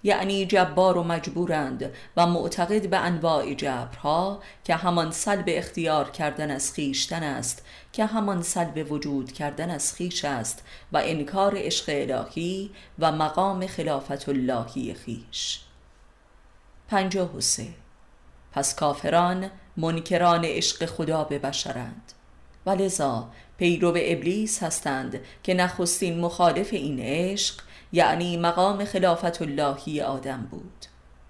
یعنی جبار و مجبورند و معتقد به انواع جبرها که همان سلب اختیار کردن از خیشتن است که همان سلب وجود کردن از خیش است و انکار عشق الهی و مقام خلافت اللهی خیش. پنجاه و پس کافران منکران عشق خدا به بشرند. و لذا پیرو ابلیس هستند که نخستین مخالف این عشق یعنی مقام خلافت اللهی آدم بود.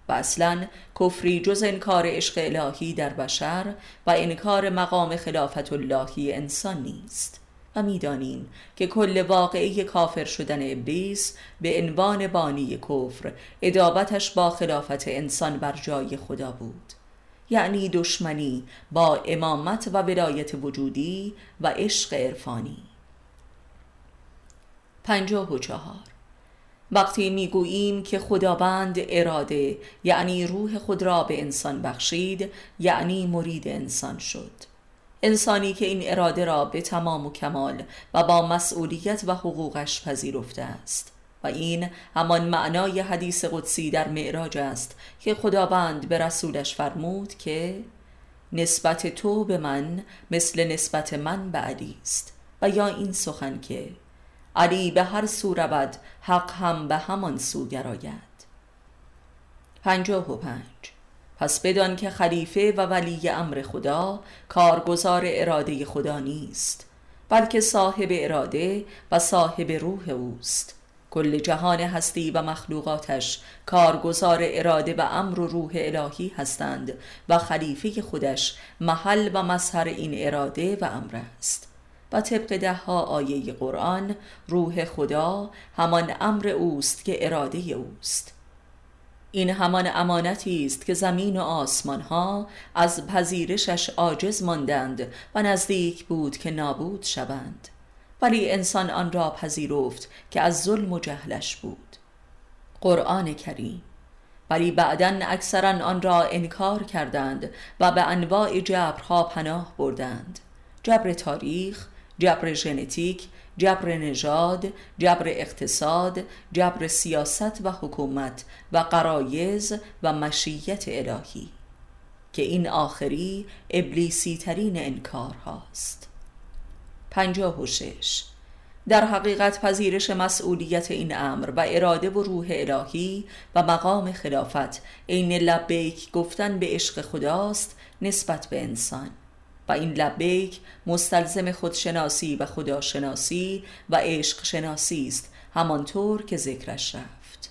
و اصلا کفری جز انکار عشق الهی در بشر و انکار مقام خلافت اللهی انسان نیست. و می‌دانیم که کل واقعی کافر شدن ابلیس به عنوان بانی کفر ادابتش با خلافت انسان بر جای خدا بود. یعنی دشمنی با امامت و ولایت وجودی و عشق عرفانی. پنجاه و چهار. وقتی می‌گوییم که خداوند اراده یعنی روح خود را به انسان بخشید یعنی مرید انسان شد. انسانی که این اراده را به تمام و کمال و با مسئولیت و حقوقش پذیرفته است. و این همان معنای حدیث قدسی در معراج است که خداوند به رسولش فرمود که نسبت تو به من مثل نسبت من به علی است و یا این سخن که علی به هر سو رود حق هم به همان سو گراید. پنجاه و پنج. پس بدان که خلیفه و ولی امر خدا کارگزار اراده خدا نیست بلکه صاحب اراده و صاحب روح اوست. کل جهان هستی و مخلوقاتش کارگزار اراده و امر و روح الهی هستند و خلیفه خودش محل و مظهر این اراده و امر است. و طبق ده ها آیه قرآن روح خدا همان امر اوست که اراده اوست. این همان امانتی است که زمین و آسمان ها از پذیرشش عاجز ماندند و نزدیک بود که نابود شوند. ولی انسان آن را پذیرفت که از ظلم و جهلش بود. قرآن کریم ولی بعدا اکثرا آن را انکار کردند و به انواع جبرها پناه بردند. جبر تاریخ جبر ژنتیک جبر نژاد جبر اقتصاد جبر سیاست و حکومت و قرایز و مشیت الهی که این آخری ابلیسی ترین انکار هاست پنجاه و شش. در حقیقت پذیرش مسئولیت این امر و اراده و روح الهی و مقام خلافت عین لبیک گفتن به عشق خداست نسبت به انسان و این لبیک مستلزم خودشناسی و خداشناسی و عشق شناسی است همانطور که ذکرش رفت.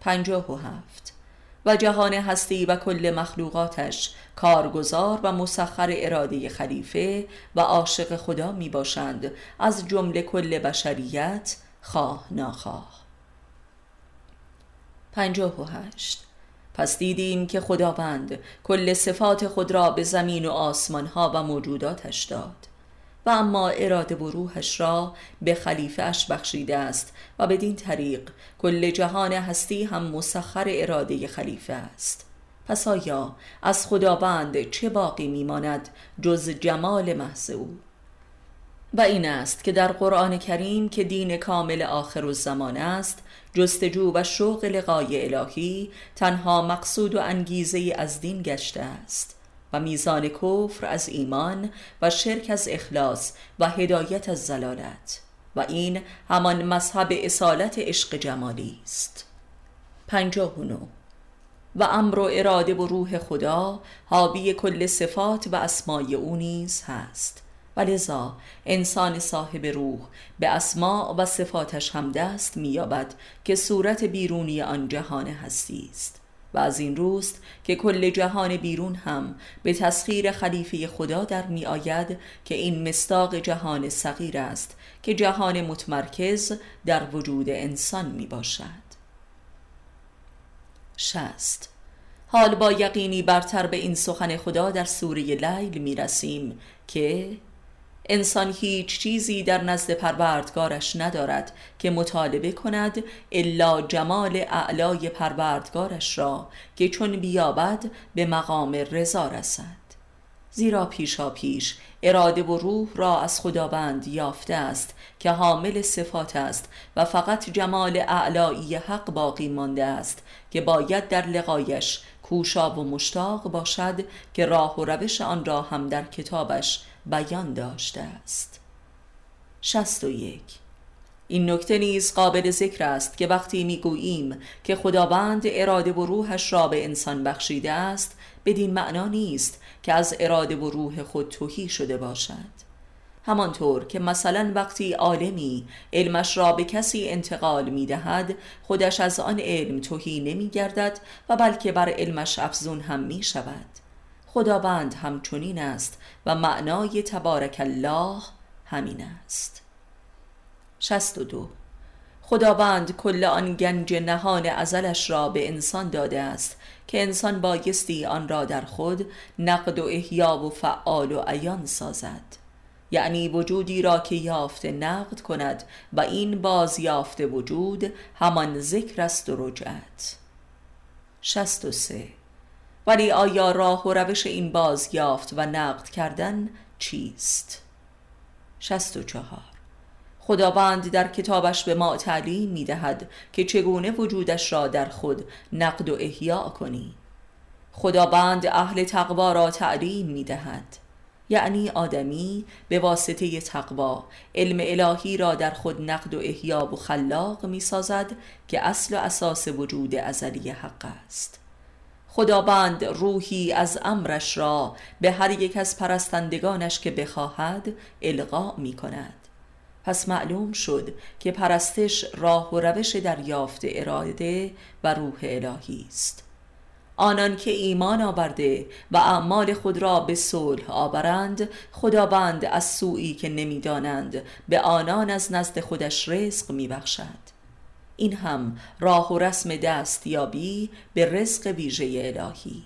پنجاه و جهان هستی و کل مخلوقاتش کارگزار و مسخر اراده خلیفه و عاشق خدا می باشند از جمله کل بشریت خواه ناخواه. پنجاه و هشت. پس دیدیم که خداوند کل صفات خود را به زمین و آسمان ها و موجوداتش داد. و اما اراده و روحش را به خلیفه اش بخشیده است و بدین طریق کل جهان هستی هم مسخر اراده خلیفه است. پس آیا از خداوند چه باقی میماند جز جمال محض او؟ و این است که در قرآن کریم که دین کامل آخر و زمان است جستجو و شوق لقای الهی تنها مقصود و انگیزه از دین گشته است. و میزان کفر از ایمان و شرک از اخلاص و هدایت از زلالت و این همان مذهب اصالت عشق جمالی است. پنجاه و امر و اراده و روح خدا حاوی کل صفات و اسمای او نیز هست. و لذا انسان صاحب روح به اسماع و صفاتش هم دست مییابد که صورت بیرونی آن جهان هستی است. و از این روست که کل جهان بیرون هم به تسخیر خلیفه خدا در می آید که این مستاق جهان صغیر است که جهان متمرکز در وجود انسان می باشد. شست حال با یقینی برتر به این سخن خدا در سوره لیل می رسیم که انسان هیچ چیزی در نزد پروردگارش ندارد که مطالبه کند الا جمال اعلای پروردگارش را که چون بیابد به مقام رضا رسد. زیرا پیشا پیش اراده و روح را از خداوند یافته است که حامل صفات است و فقط جمال اعلایی حق باقی مانده است که باید در لقایش کوشا و مشتاق باشد که راه و روش آن را هم در کتابش بیان داشته است. شست و یک. این نکته نیز قابل ذکر است که وقتی می‌گوییم که خداوند اراده و روحش را به انسان بخشیده است بدین معنا نیست که از اراده و روح خود توهی شده باشد. همانطور که مثلا وقتی عالمی علمش را به کسی انتقال می دهد خودش از آن علم توهی نمی گردد و بلکه بر علمش افزون هم می شود خداوند همچنین است و معنای تبارک الله همین است. دو. خداوند کل آن گنج نهان ازلش را به انسان داده است که انسان بایستی آن را در خود نقد و احیا و فعال و عیان سازد. یعنی وجودی را که یافته نقد کند و این باز یافته وجود همان ذکر است و رجعت. سه. ولی آیا راه و روش این باز یافت و نقد کردن چیست؟ 64 خداوند در کتابش به ما تعلیم می دهد که چگونه وجودش را در خود نقد و احیا کنی. خداوند اهل تقوا را تعلیم می دهد یعنی آدمی به واسطه تقوا علم الهی را در خود نقد و احیا و خلاق می سازد که اصل و اساس وجود ازلی حق است. خداوند روحی از امرش را به هر یک از پرستندگانش که بخواهد القا می کند پس معلوم شد که پرستش راه و روش دریافت اراده و روح الهی است. آنان که ایمان آورده و اعمال خود را به صلح آورند خداوند از سویی که نمی‌دانند به آنان از نزد خودش رزق میبخشد. این هم راه و رسم دستیابی به رزق ویژه الهی.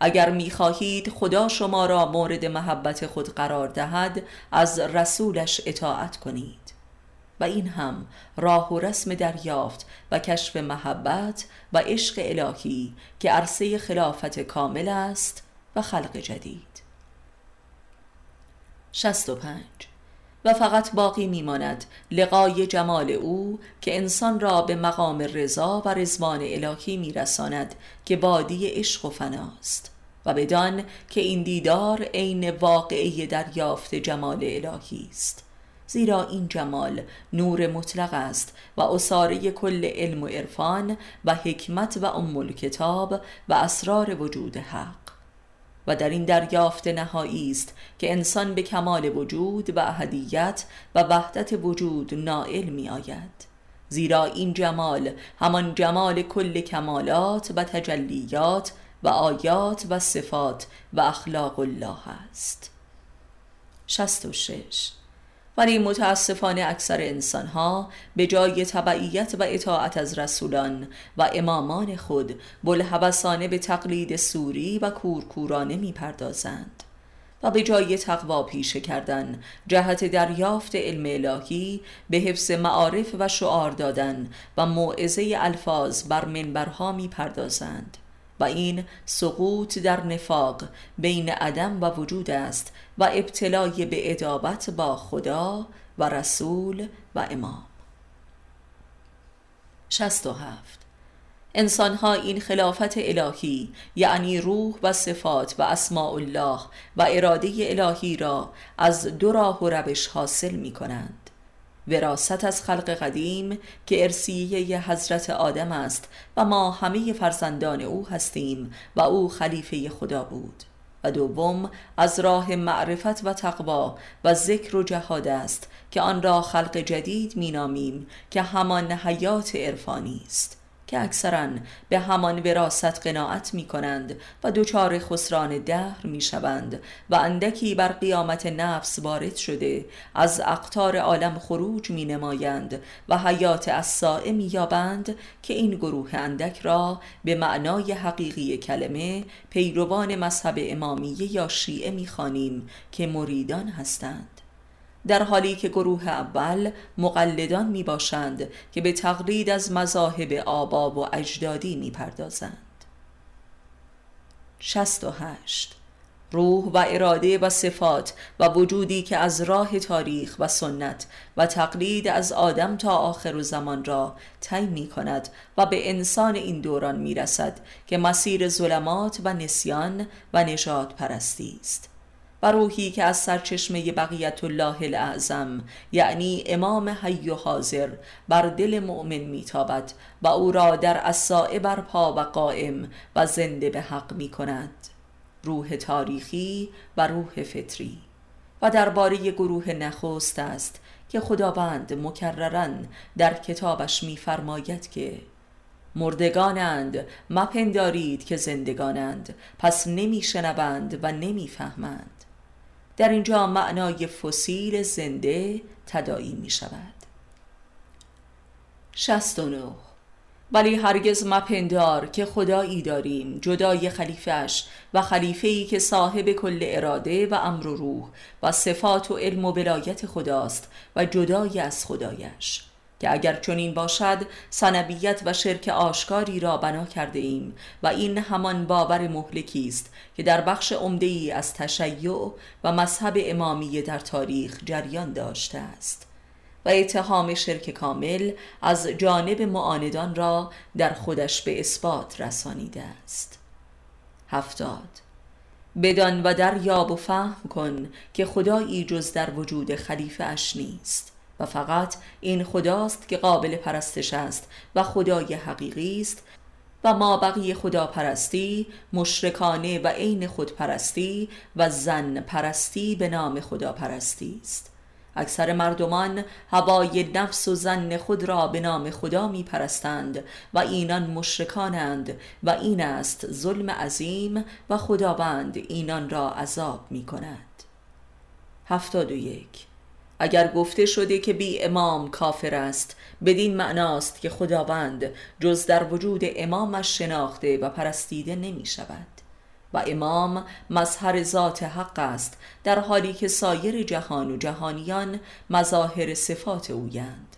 اگر می‌خواهید خدا شما را مورد محبت خود قرار دهد از رسولش اطاعت کنید. و این هم راه و رسم دریافت و کشف محبت و عشق الهی که عرصه خلافت کامل است و خلق جدید. 65 و فقط باقی میماند. لقای جمال او که انسان را به مقام رضا و رزوان الهی میرساند که وادی عشق و فناست و بدان که این دیدار عین واقعی دریافت جمال الهی است. زیرا این جمال نور مطلق است و اصاره کل علم و عرفان و حکمت و ام کتاب و اسرار وجود حق. و در این دریافت نهایی است که انسان به کمال وجود و اهدیت و وحدت وجود نائل می آید زیرا این جمال همان جمال کل کمالات و تجلیات و آیات و صفات و اخلاق الله است. 66 ولی متاسفانه اکثر انسانها به جای تبعیت و اطاعت از رسولان و امامان خود بلحبسانه به تقلید سوری و کورکورانه می پردازند و به جای تقوا پیشه کردن جهت دریافت علم الهی به حفظ معارف و شعار دادن و موعظه الفاظ بر منبرها می پردازند و این سقوط در نفاق بین عدم و وجود است و ابتلای به ادابت با خدا و رسول و امام. 67 انسانها این خلافت الهی یعنی روح و صفات و اسماء الله و اراده الهی را از دو راه و روش حاصل می کنند وراست از خلق قدیم که ارسیه حضرت آدم است و ما همه فرزندان او هستیم و او خلیفه خدا بود. و دوم از راه معرفت و تقوا و ذکر و جهاد است که آن را خلق جدید مینامیم که همان حیات عرفانی است. که اکثرا به همان وراست قناعت می کنند و دچار خسران دهر می شوند و اندکی بر قیامت نفس وارد شده از اقتار عالم خروج می نمایند و حیات از می یابند که این گروه اندک را به معنای حقیقی کلمه پیروان مذهب امامیه یا شیعه می خانیم که مریدان هستند. در حالی که گروه اول مقلدان می باشند که به تقلید از مذاهب آبا و اجدادی می پردازند 68 روح و اراده و صفات و وجودی که از راه تاریخ و سنت و تقلید از آدم تا آخر و زمان را طی می کند و به انسان این دوران می رسد که مسیر ظلمات و نسیان و نجات پرستی است. و روحی که از سرچشمه بقیت الله الاعظم یعنی امام حی و حاضر بر دل مؤمن میتابد و او را در اسائه بر پا و قائم و زنده به حق می کند روح تاریخی و روح فطری. و درباره گروه نخست است که خداوند مکررن در کتابش میفرماید که مردگانند مپندارید که زندگانند پس نمیشنوند و نمی‌فهمند. در اینجا معنای فسیل زنده تدایی می شود. 69 ولی هرگز مپندار که خدایی داریم جدای خلیفش و خلیفهی که صاحب کل اراده و امر و روح و صفات و علم و ولایت خداست و جدای از خدایش. که اگر چنین باشد سنبیت و شرک آشکاری را بنا کرده ایم و این همان باور مهلکی است که در بخش عمده ای از تشیع و مذهب امامی در تاریخ جریان داشته است و اتهام شرک کامل از جانب معاندان را در خودش به اثبات رسانیده است. هفتاد. بدان و در یاب و فهم کن که خدایی جز در وجود خلیفه اش نیست. و فقط این خداست که قابل پرستش است و خدای حقیقی است و ما بقیه خدا پرستی مشرکانه و عین خود پرستی و زن پرستی به نام خدا پرستی است. اکثر مردمان هوای نفس و زن خود را به نام خدا می پرستند و اینان مشرکانند و این است ظلم عظیم و خداوند اینان را عذاب می کند هفتاد و یک اگر گفته شده که بی امام کافر است بدین معناست که خداوند جز در وجود امامش شناخته و پرستیده نمی شود. و امام مظهر ذات حق است در حالی که سایر جهان و جهانیان مظاهر صفات اویند.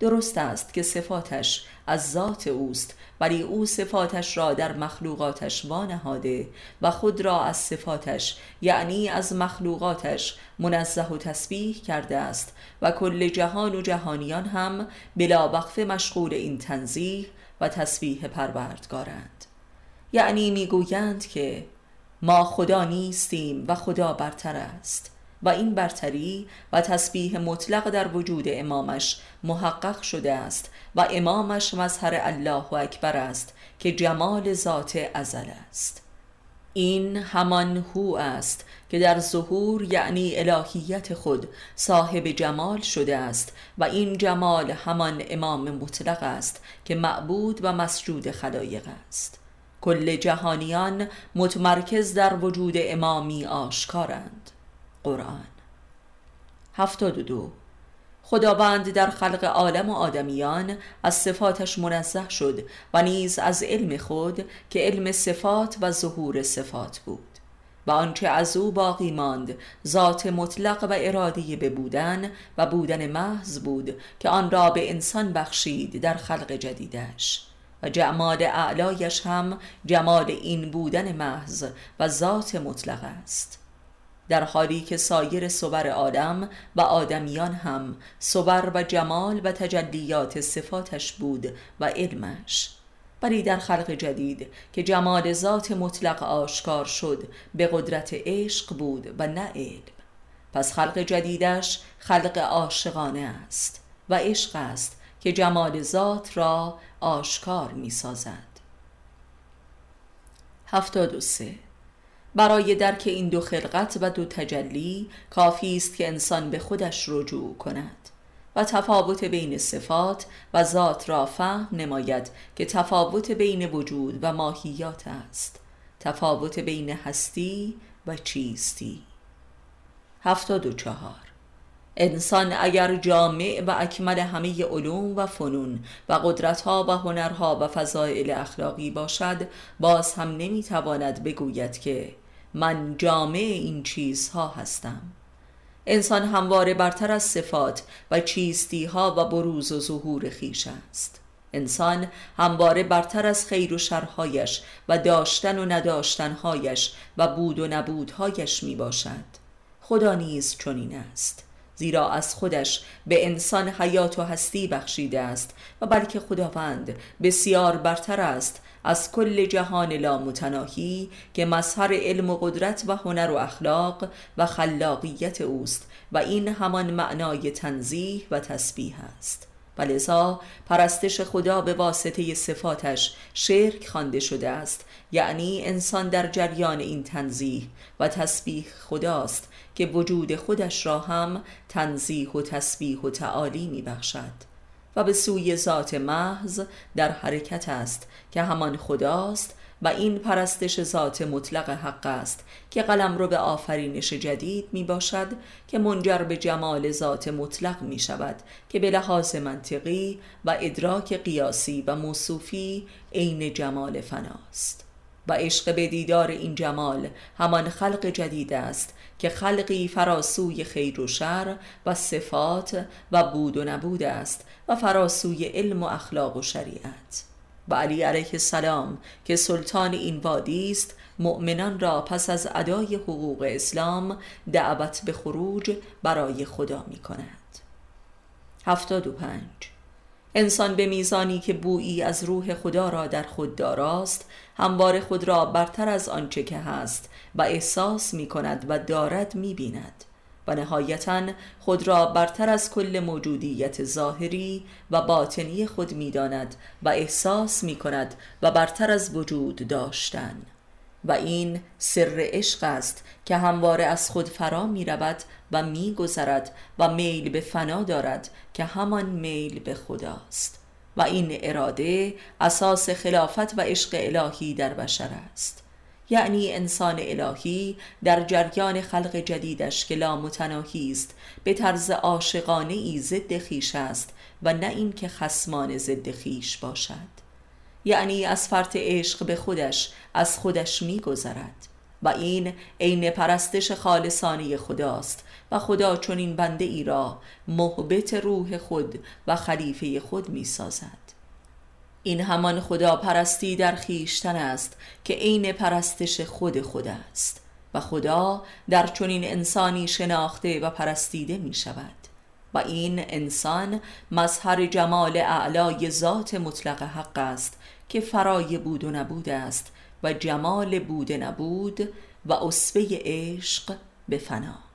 درست است که صفاتش از ذات اوست ولی او صفاتش را در مخلوقاتش وانهاده و خود را از صفاتش یعنی از مخلوقاتش منزه و تسبیح کرده است و کل جهان و جهانیان هم بلا وقف مشغول این تنزیح و تسبیح پروردگارند. یعنی می‌گویند که ما خدا نیستیم و خدا برتر است. و این برتری و تسبیح مطلق در وجود امامش محقق شده است و امامش مظهر الله اکبر است که جمال ذات ازل است. این همان هو است که در ظهور یعنی الهیت خود صاحب جمال شده است و این جمال همان امام مطلق است که معبود و مسجود خلایق است. کل جهانیان متمرکز در وجود امامی آشکارند. قرآن. هفتاد و دو. خداوند در خلق عالم و آدمیان از صفاتش منزه شد و نیز از علم خود که علم صفات و ظهور صفات بود و آنچه از او باقی ماند ذات مطلق و ارادی به بودن و بودن محض بود که آن را به انسان بخشید در خلق جدیدش و جمال اعلایش هم جمال این بودن محض و ذات مطلق است. در حالی که سایر صبر آدم و آدمیان هم صبر و جمال و تجلیات صفاتش بود و علمش. ولی در خلق جدید که جمال ذات مطلق آشکار شد به قدرت عشق بود و نه علم. پس خلق جدیدش خلق عاشقانه است و عشق است که جمال ذات را آشکار می سازد هفتاد و سه برای درک این دو خلقت و دو تجلی کافی است که انسان به خودش رجوع کند و تفاوت بین صفات و ذات را فهم نماید که تفاوت بین وجود و ماهیات است. تفاوت بین هستی و چیستی. هفتاد و چهار. انسان اگر جامع و اکمل همه علوم و فنون و قدرتها و هنرها و فضائل اخلاقی باشد باز هم نمی‌تواند بگوید که من جامع این چیزها هستم. انسان همواره برتر از صفات و چیستی ها و بروز و ظهور خیش است. انسان همواره برتر از خیر و شرهایش و داشتن و نداشتنهایش و بود و نبودهایش می باشد خدا نیز چنین است زیرا از خودش به انسان حیات و هستی بخشیده است و بلکه خداوند بسیار برتر است از کل جهان لامتناهی که مظهر علم و قدرت و هنر و اخلاق و خلاقیت اوست و این همان معنای تنزیه و تسبیح است. و لذا پرستش خدا به واسطه صفاتش شرک خوانده شده است. یعنی انسان در جریان این تنزیه و تسبیح خداست که وجود خودش را هم تنزیه و تسبیح و تعالی می بخشد و به سوی ذات محض در حرکت است که همان خداست و این پرستش ذات مطلق حق است که قلم رو به آفرینش جدید می باشد که منجر به جمال ذات مطلق می شود که به لحاظ منطقی و ادراک قیاسی و موصوفی عین جمال فناست. و عشق به دیدار این جمال همان خلق جدید است که خلقی فراسوی خیر و شر و صفات و بود و نبود است و فراسوی علم و اخلاق و شریعت. و علی علیه السلام که سلطان این وادی است مؤمنان را پس از ادای حقوق اسلام دعوت به خروج برای خدا می کند. هفتاد و پنج. انسان به میزانی که بویی از روح خدا را در خود داراست هموار خود را برتر از آنچه که هست و احساس می کند و دارد می بیند و نهایتا خود را برتر از کل موجودیت ظاهری و باطنی خود می داند و احساس می کند و برتر از وجود داشتن. و این سر عشق است که همواره از خود فرا می رود و می گذرد و میل به فنا دارد که همان میل به خداست. و این اراده اساس خلافت و عشق الهی در بشر است. یعنی انسان الهی در جریان خلق جدیدش که لامتناهی است به طرز عاشقانه ای ضد خیش است و نه اینکه خسمان ضد خیش باشد. یعنی از فرط عشق به خودش از خودش میگذرد و این عین پرستش خالصانه خداست و خدا چون این بنده ای را محبت روح خود و خلیفه خود می سازد این همان خدا پرستی در خیشتن است که عین پرستش خود خود است و خدا در چنین انسانی شناخته و پرستیده می شود و این انسان مظهر جمال اعلای ذات مطلق حق است که فرای بود و نبود است و جمال بود نبود و اصفه عشق به فنا.